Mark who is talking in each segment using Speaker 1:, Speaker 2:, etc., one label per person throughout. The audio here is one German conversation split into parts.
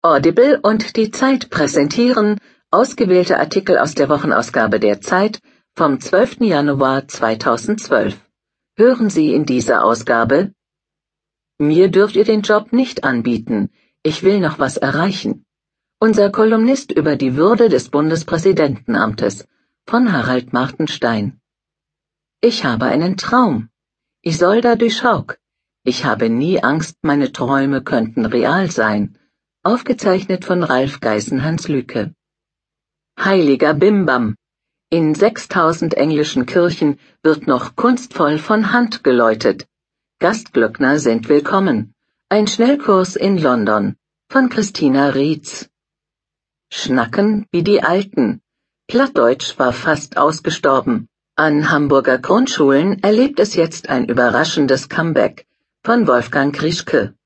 Speaker 1: Audible und die Zeit präsentieren ausgewählte Artikel aus der Wochenausgabe der Zeit vom 12. Januar 2012. Hören Sie in dieser Ausgabe Mir dürft ihr den Job nicht anbieten. Ich will noch was erreichen. Unser Kolumnist über die Würde des Bundespräsidentenamtes von Harald Martenstein. Ich habe einen Traum. Isolda Duschauq. Ich habe nie Angst, meine Träume könnten real sein aufgezeichnet von Ralf Geißenhans Lüke. Heiliger Bimbam. In 6000 englischen Kirchen wird noch kunstvoll von Hand geläutet. Gastglöckner sind willkommen. Ein Schnellkurs in London von Christina Rietz. Schnacken wie die Alten. Plattdeutsch war fast ausgestorben. An Hamburger Grundschulen erlebt es jetzt ein überraschendes Comeback von Wolfgang Krischke.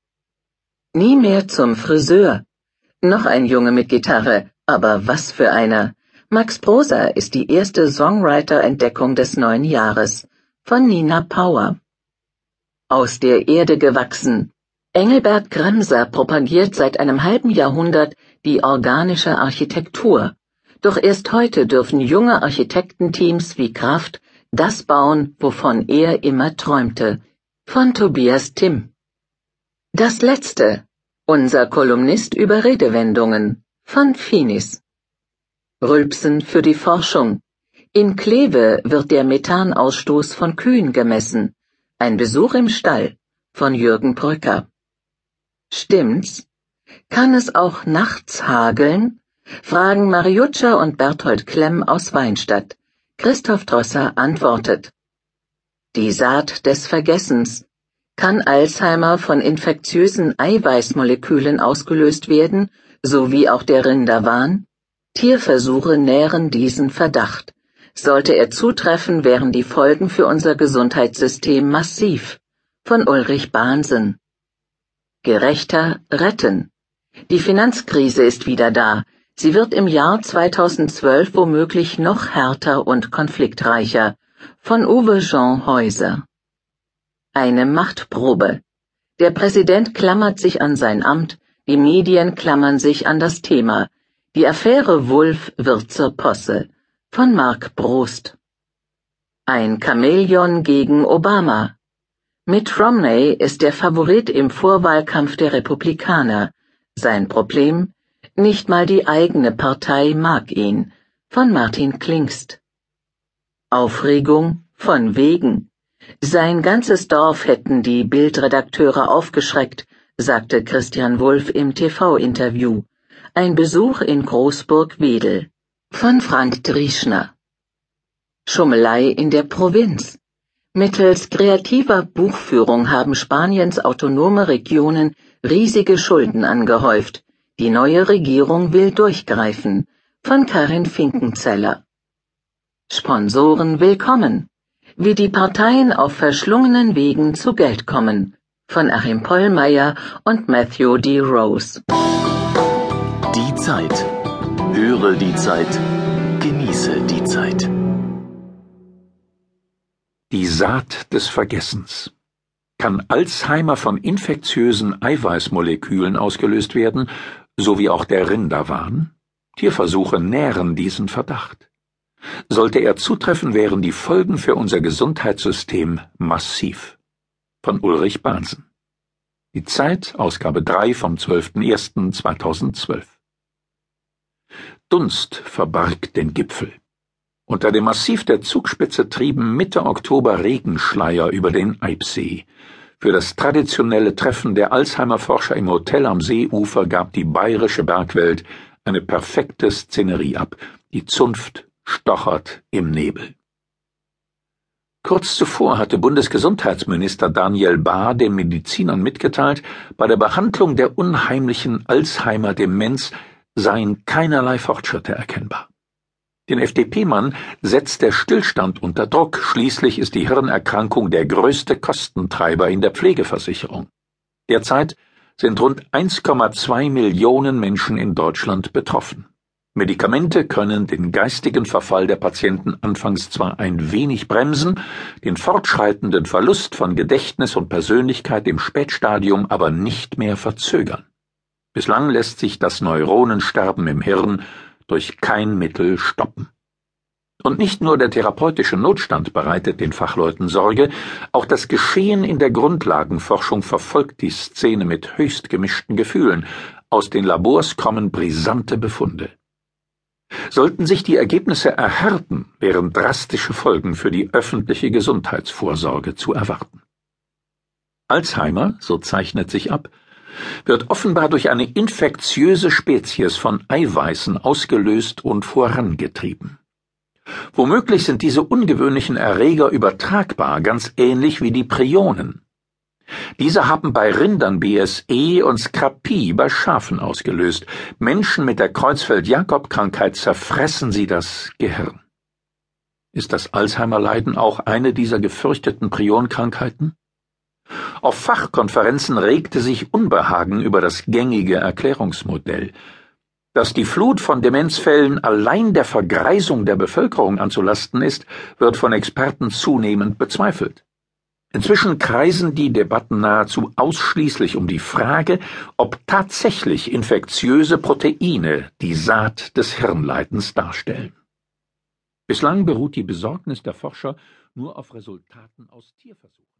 Speaker 1: Nie mehr zum Friseur. Noch ein Junge mit Gitarre, aber was für einer. Max Prosa ist die erste Songwriter-Entdeckung des neuen Jahres von Nina Power. Aus der Erde gewachsen. Engelbert Gremser propagiert seit einem halben Jahrhundert die organische Architektur. Doch erst heute dürfen junge Architektenteams wie Kraft das bauen, wovon er immer träumte. Von Tobias Timm. Das letzte. Unser Kolumnist über Redewendungen von Finis. Rülpsen für die Forschung. In Kleve wird der Methanausstoß von Kühen gemessen. Ein Besuch im Stall von Jürgen Brücker. Stimmt's? Kann es auch nachts hageln? fragen Mariuccia und Berthold Klemm aus Weinstadt. Christoph Drosser antwortet. Die Saat des Vergessens kann Alzheimer von infektiösen Eiweißmolekülen ausgelöst werden, sowie auch der Rinderwahn? Tierversuche nähren diesen Verdacht. Sollte er zutreffen, wären die Folgen für unser Gesundheitssystem massiv. Von Ulrich Bahnsen. Gerechter retten. Die Finanzkrise ist wieder da. Sie wird im Jahr 2012 womöglich noch härter und konfliktreicher. Von Uwe Jean Häuser. Eine Machtprobe. Der Präsident klammert sich an sein Amt, die Medien klammern sich an das Thema. Die Affäre Wulff wird zur Posse. Von Mark Brost. Ein Chamäleon gegen Obama. Mitt Romney ist der Favorit im Vorwahlkampf der Republikaner. Sein Problem? Nicht mal die eigene Partei mag ihn. Von Martin Klingst. Aufregung von wegen. Sein ganzes Dorf hätten die Bildredakteure aufgeschreckt, sagte Christian Wulff im TV-Interview. Ein Besuch in Großburg-Wedel. Von Frank Drieschner. Schummelei in der Provinz. Mittels kreativer Buchführung haben Spaniens autonome Regionen riesige Schulden angehäuft. Die neue Regierung will durchgreifen. Von Karin Finkenzeller. Sponsoren willkommen wie die Parteien auf verschlungenen Wegen zu Geld kommen, von Achim Pollmeier und Matthew D. Rose.
Speaker 2: Die Zeit. Höre die Zeit. Genieße die Zeit.
Speaker 3: Die Saat des Vergessens. Kann Alzheimer von infektiösen Eiweißmolekülen ausgelöst werden, so wie auch der Rinderwahn? Tierversuche nähren diesen Verdacht. Sollte er zutreffen, wären die Folgen für unser Gesundheitssystem massiv. Von Ulrich Bahnsen. Die Zeit, Ausgabe 3 vom 12.01.2012. Dunst verbarg den Gipfel. Unter dem Massiv der Zugspitze trieben Mitte Oktober Regenschleier über den Eibsee. Für das traditionelle Treffen der Alzheimer-Forscher im Hotel am Seeufer gab die bayerische Bergwelt eine perfekte Szenerie ab. Die Zunft stochert im Nebel. Kurz zuvor hatte Bundesgesundheitsminister Daniel Bahr den Medizinern mitgeteilt, bei der Behandlung der unheimlichen Alzheimer-Demenz seien keinerlei Fortschritte erkennbar. Den FDP-Mann setzt der Stillstand unter Druck, schließlich ist die Hirnerkrankung der größte Kostentreiber in der Pflegeversicherung. Derzeit sind rund 1,2 Millionen Menschen in Deutschland betroffen. Medikamente können den geistigen Verfall der Patienten anfangs zwar ein wenig bremsen, den fortschreitenden Verlust von Gedächtnis und Persönlichkeit im Spätstadium aber nicht mehr verzögern. Bislang lässt sich das Neuronensterben im Hirn durch kein Mittel stoppen. Und nicht nur der therapeutische Notstand bereitet den Fachleuten Sorge, auch das Geschehen in der Grundlagenforschung verfolgt die Szene mit höchst gemischten Gefühlen. Aus den Labors kommen brisante Befunde. Sollten sich die Ergebnisse erhärten, wären drastische Folgen für die öffentliche Gesundheitsvorsorge zu erwarten. Alzheimer, so zeichnet sich ab, wird offenbar durch eine infektiöse Spezies von Eiweißen ausgelöst und vorangetrieben. Womöglich sind diese ungewöhnlichen Erreger übertragbar, ganz ähnlich wie die Prionen. Diese haben bei Rindern BSE und Skrapie bei Schafen ausgelöst. Menschen mit der Kreuzfeld-Jakob-Krankheit zerfressen sie das Gehirn. Ist das Alzheimer-Leiden auch eine dieser gefürchteten Prionkrankheiten? Auf Fachkonferenzen regte sich Unbehagen über das gängige Erklärungsmodell. Dass die Flut von Demenzfällen allein der Vergreisung der Bevölkerung anzulasten ist, wird von Experten zunehmend bezweifelt. Inzwischen kreisen die Debatten nahezu ausschließlich um die Frage, ob tatsächlich infektiöse Proteine die Saat des Hirnleidens darstellen. Bislang beruht die Besorgnis der Forscher nur auf Resultaten aus Tierversuchen.